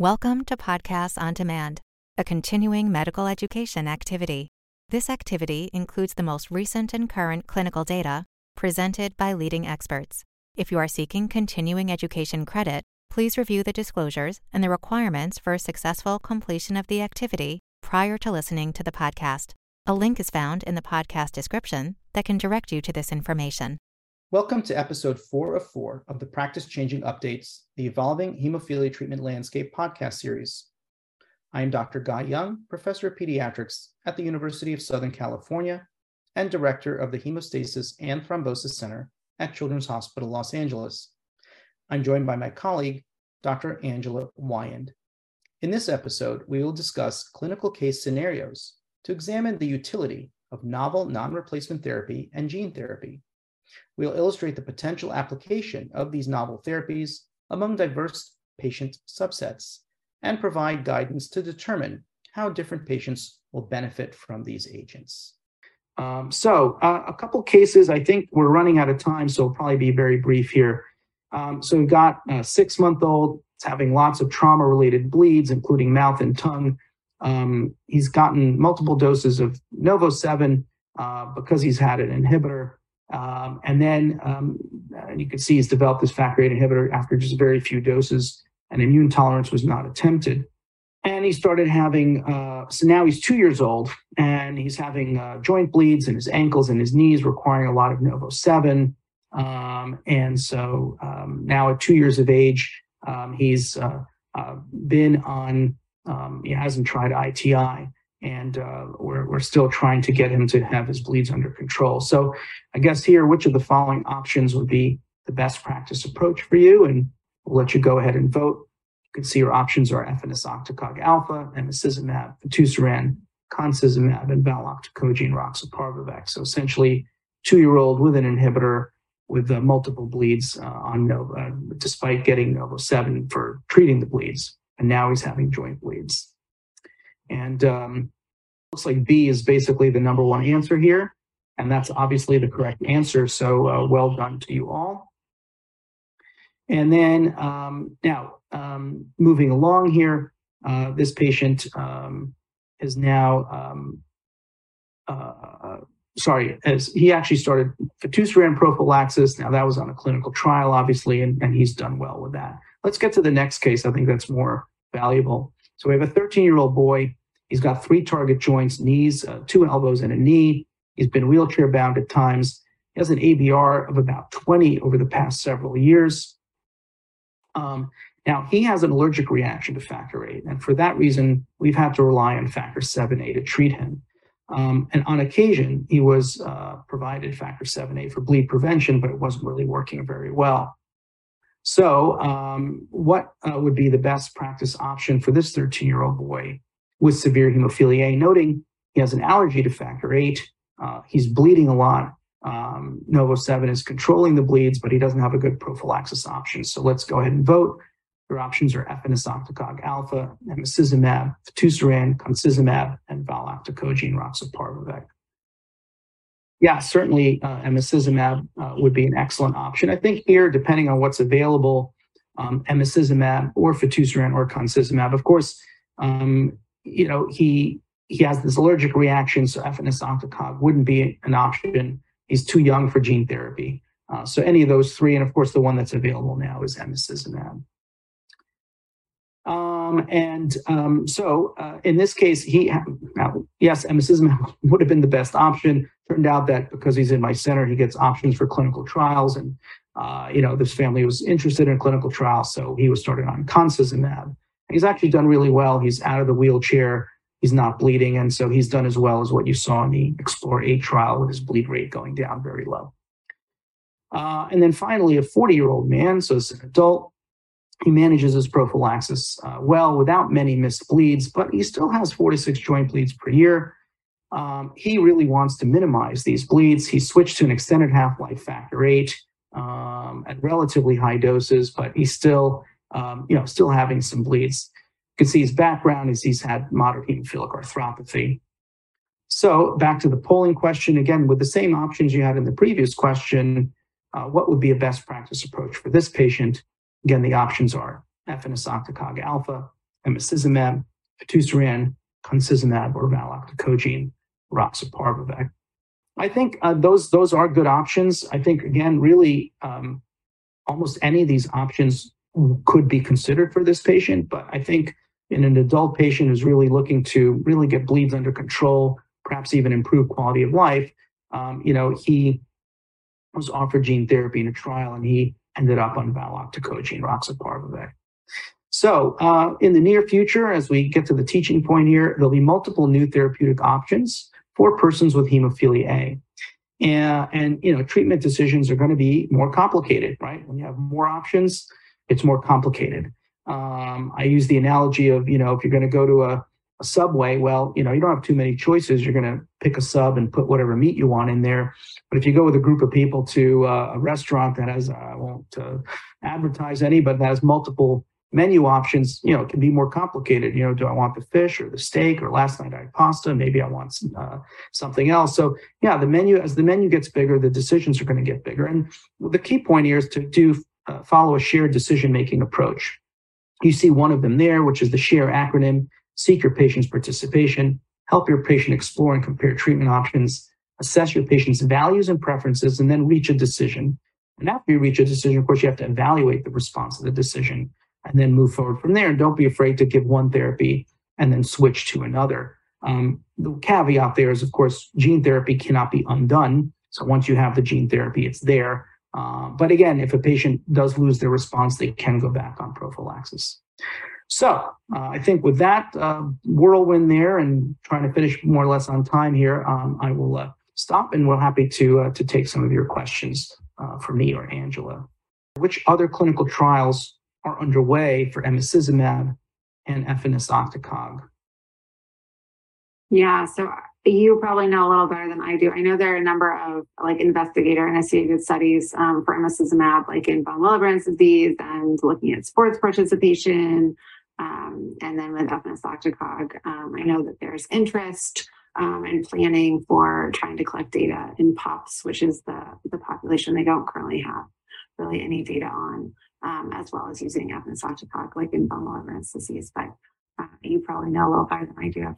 Welcome to Podcasts on Demand, a continuing medical education activity. This activity includes the most recent and current clinical data presented by leading experts. If you are seeking continuing education credit, please review the disclosures and the requirements for successful completion of the activity prior to listening to the podcast. A link is found in the podcast description that can direct you to this information. Welcome to episode four of four of the Practice Changing Updates, the Evolving Hemophilia Treatment Landscape podcast series. I am Dr. Guy Young, Professor of Pediatrics at the University of Southern California and Director of the Hemostasis and Thrombosis Center at Children's Hospital Los Angeles. I'm joined by my colleague, Dr. Angela Weyand. In this episode, we will discuss clinical case scenarios to examine the utility of novel non replacement therapy and gene therapy We'll illustrate the potential application of these novel therapies among diverse patient subsets and provide guidance to determine how different patients will benefit from these agents. Um, so, uh, a couple cases, I think we're running out of time, so I'll probably be very brief here. Um, so, we've got a six month old, it's having lots of trauma related bleeds, including mouth and tongue. Um, he's gotten multiple doses of Novo 7 uh, because he's had an inhibitor. Um, and then um, uh, you can see he's developed this factor VIII inhibitor after just very few doses, and immune tolerance was not attempted. And he started having, uh, so now he's two years old, and he's having uh, joint bleeds in his ankles and his knees, requiring a lot of Novo 7. Um, and so um, now at two years of age, um, he's uh, uh, been on, um, he hasn't tried ITI and uh, we're, we're still trying to get him to have his bleeds under control. So I guess here, which of the following options would be the best practice approach for you? And we'll let you go ahead and vote. You can see your options are efanesoctocog alpha, emicizumab, fitusiran, concizumab, and valoctocogene roxaparvovec. So essentially, two-year-old with an inhibitor with uh, multiple bleeds uh, on Novo, uh, despite getting Novo 7 for treating the bleeds. And now he's having joint bleeds. And um, looks like B is basically the number one answer here. And that's obviously the correct answer. So uh, well done to you all. And then um, now um, moving along here, uh, this patient um, is now, um, uh, sorry, as he actually started fitusiran prophylaxis. Now that was on a clinical trial, obviously, and, and he's done well with that. Let's get to the next case. I think that's more valuable. So we have a 13 year old boy He's got three target joints, knees, uh, two elbows, and a knee. He's been wheelchair bound at times. He has an ABR of about 20 over the past several years. Um, now, he has an allergic reaction to factor VIII, and for that reason, we've had to rely on factor 7A to treat him. Um, and on occasion, he was uh, provided factor 7A for bleed prevention, but it wasn't really working very well. So, um, what uh, would be the best practice option for this 13 year old boy? With severe hemophilia A, noting he has an allergy to factor VIII. Uh, he's bleeding a lot. Um, Novo 7 is controlling the bleeds, but he doesn't have a good prophylaxis option. So let's go ahead and vote. Your options are efanesoctocog alpha, emicizumab, fitusiran, concizumab, and valoctocogene roxaparvovec. Yeah, certainly uh, emicizumab uh, would be an excellent option. I think here, depending on what's available, um, emicizumab or fitusiran or concizumab. Of course, um, you know, he he has this allergic reaction, so efanesoctocog wouldn't be an option. He's too young for gene therapy. Uh, so any of those three, and of course the one that's available now is emicizumab. Um, and um, so uh, in this case, he now, yes, emicizumab would have been the best option. Turned out that because he's in my center, he gets options for clinical trials, and uh, you know this family was interested in clinical trials, so he was started on concizumab. He's actually done really well. He's out of the wheelchair. He's not bleeding. And so he's done as well as what you saw in the Explorer 8 trial with his bleed rate going down very low. Uh, and then finally, a 40 year old man, so it's an adult. He manages his prophylaxis uh, well without many missed bleeds, but he still has 46 joint bleeds per year. Um, he really wants to minimize these bleeds. He switched to an extended half life factor eight um, at relatively high doses, but he still um, you know, still having some bleeds. You can see his background is he's had moderate hemophilic arthropathy. So back to the polling question again, with the same options you had in the previous question, uh, what would be a best practice approach for this patient? Again, the options are efanesoctocog alpha, emicizumab, fitusiran, concizumab, or valoctocogene roxaparvovec. I think uh, those those are good options. I think again, really, um, almost any of these options could be considered for this patient. But I think in an adult patient who's really looking to really get bleeds under control, perhaps even improve quality of life, um, you know, he was offered gene therapy in a trial, and he ended up on valoctocogene roxaparvovec. So, uh, in the near future, as we get to the teaching point here, there'll be multiple new therapeutic options for persons with hemophilia A. And, and you know, treatment decisions are going to be more complicated, right? When you have more options, it's more complicated. Um, I use the analogy of, you know, if you're going to go to a, a subway, well, you know, you don't have too many choices. You're going to pick a sub and put whatever meat you want in there. But if you go with a group of people to uh, a restaurant that has, I won't uh, advertise any, but that has multiple menu options, you know, it can be more complicated. You know, do I want the fish or the steak or last night I had pasta? Maybe I want uh, something else. So yeah, the menu, as the menu gets bigger, the decisions are going to get bigger. And the key point here is to do uh, follow a shared decision-making approach. You see one of them there, which is the SHARE acronym, seek your patient's participation, help your patient explore and compare treatment options, assess your patient's values and preferences, and then reach a decision. And after you reach a decision, of course, you have to evaluate the response to the decision and then move forward from there. And don't be afraid to give one therapy and then switch to another. Um, the caveat there is, of course, gene therapy cannot be undone. So once you have the gene therapy, it's there. Uh, but again, if a patient does lose their response, they can go back on prophylaxis. So uh, I think with that uh, whirlwind there and trying to finish more or less on time here, um, I will uh, stop and we're happy to uh, to take some of your questions uh, for me or Angela. Which other clinical trials are underway for emicizumab and efanesoctocog. Yeah, so you probably know a little better than I do. I know there are a number of like investigator initiated studies um, for emicizumab, like in von Willebrand's disease and looking at sports participation. Um, and then with efanesoctocog, um, I know that there's interest um, and planning for trying to collect data in PUPs, which is the, the population they don't currently have really any data on um, as well as using efanesoctocog like in von Willebrand's disease. But you probably know a little better than I do.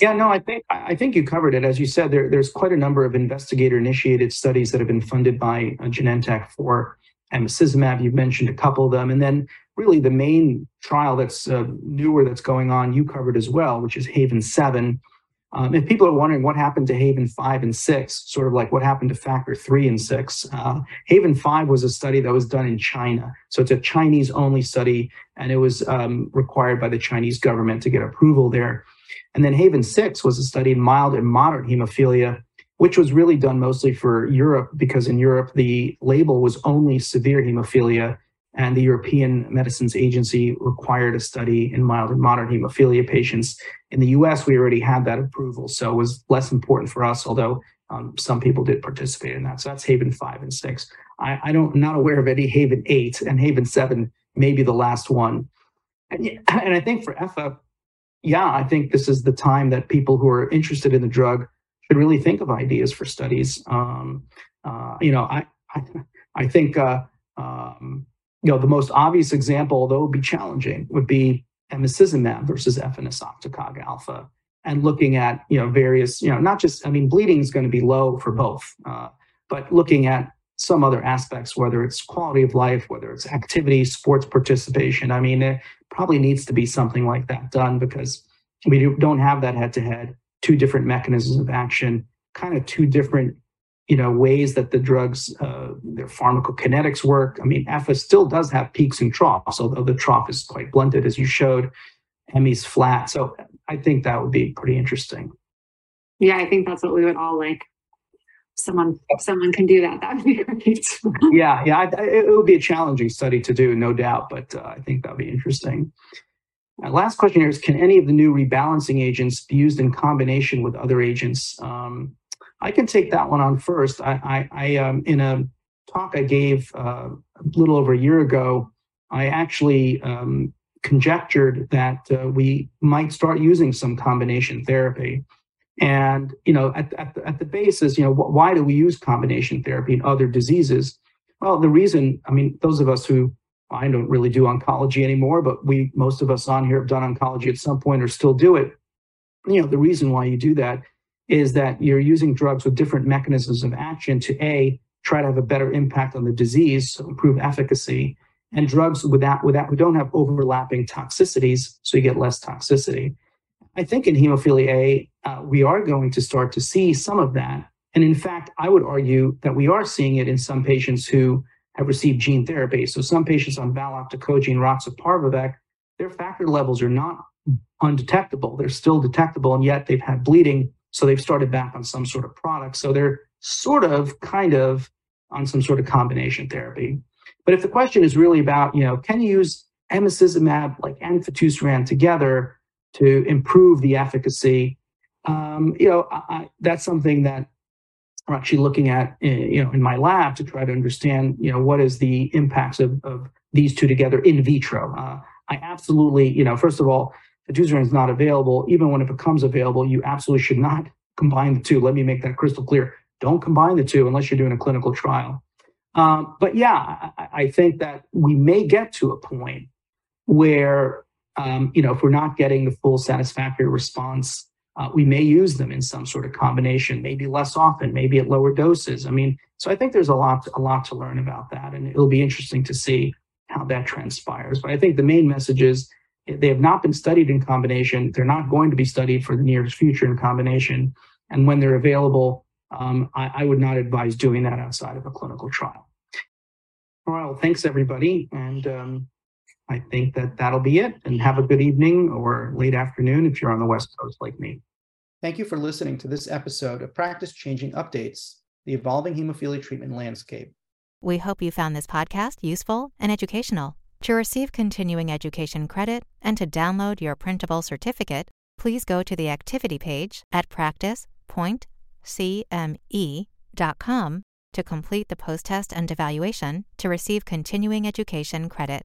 Yeah, no, I think I think you covered it. As you said, there, there's quite a number of investigator-initiated studies that have been funded by uh, Genentech for emicizumab. You've mentioned a couple of them, and then really the main trial that's uh, newer that's going on, you covered as well, which is Haven Seven, um, if people are wondering what happened to Haven 5 and 6, sort of like what happened to Factor 3 and 6, uh, Haven 5 was a study that was done in China. So it's a Chinese only study, and it was um, required by the Chinese government to get approval there. And then Haven 6 was a study in mild and moderate hemophilia, which was really done mostly for Europe because in Europe the label was only severe hemophilia and the European Medicines Agency required a study in mild and moderate hemophilia patients. In the US, we already had that approval, so it was less important for us, although um, some people did participate in that. So that's Haven 5 and 6. I, I don't, not aware of any Haven 8, and Haven 7 may be the last one. And, and I think for EFA, yeah, I think this is the time that people who are interested in the drug should really think of ideas for studies. Um, uh, you know, I, I, I think uh, um, you know, the most obvious example, although it would be challenging, would be emicizumab versus efanesoctocog alpha, and looking at you know various, you know, not just I mean, bleeding is going to be low for both, uh, but looking at some other aspects, whether it's quality of life, whether it's activity, sports participation. I mean, it probably needs to be something like that done because we don't have that head to head, two different mechanisms of action, kind of two different you know ways that the drugs uh, their pharmacokinetics work. I mean EFA still does have peaks and troughs although the trough is quite blunted as you showed. Emi's flat. So i think that would be pretty interesting. Yeah i think that's what we would all like. Someone someone can do that. That would be great. Yeah yeah I, it would be a challenging study to do no doubt but uh, i think that would be interesting. Uh, last question here is can any of the new rebalancing agents be used in combination with other agents? Um, I can take that one on first. I, I, I um, in a talk I gave uh, a little over a year ago, I actually um, conjectured that uh, we might start using some combination therapy. And you know, at, at, the, at the basis, you know, wh- why do we use combination therapy in other diseases? Well, the reason, I mean, those of us who I don't really do oncology anymore, but we, most of us on here have done oncology at some point or still do it. You know, the reason why you do that is that you're using drugs with different mechanisms of action to A, try to have a better impact on the disease, so improve efficacy, and drugs without, without, we don't have overlapping toxicities, so you get less toxicity. I think in hemophilia A, uh, we are going to start to see some of that. And in fact, I would argue that we are seeing it in some patients who have received gene therapy. So some patients on valoctocogene roxaparvovec, their factor levels are not undetectable. They're still detectable, and yet they've had bleeding. So they've started back on some sort of product. So they're sort of, kind of on some sort of combination therapy. But if the question is really about, you know, can you use emicizumab like and together to improve the efficacy? Um, you know, I, that's something that we're actually looking at, eh, you know, in my lab to try to understand, you know, what is the impacts of, of these two together in vitro. Uh, I absolutely, you know, first of all, fitusiran is not available. Even when it becomes available, you absolutely should not combine the two. Let me make that crystal clear. Don't combine the two unless you're doing a clinical trial. Um, but yeah, I, I, think that we may get to a point where, um, you know, if we're not getting the full satisfactory response uh, we may use them in some sort of combination, maybe less often, maybe at lower doses. I mean, so I think there's a lot, a lot to learn about that, and it'll be interesting to see how that transpires. But I think the main message is they have not been studied in combination. They're not going to be studied for the nearest future in combination. And when they're available, um, I, I, would not advise doing that outside of a clinical trial. All right. Well, thanks everybody, and um, I think that that'll be it. And have a good evening or late afternoon if you're on the West Coast like me. Thank you for listening to this episode of Practice Changing Updates, the evolving hemophilia treatment landscape. We hope you found this podcast useful and educational. To receive continuing education credit and to download your printable certificate, please go to the activity page at practice.cme.com to complete the post test and evaluation to receive continuing education credit.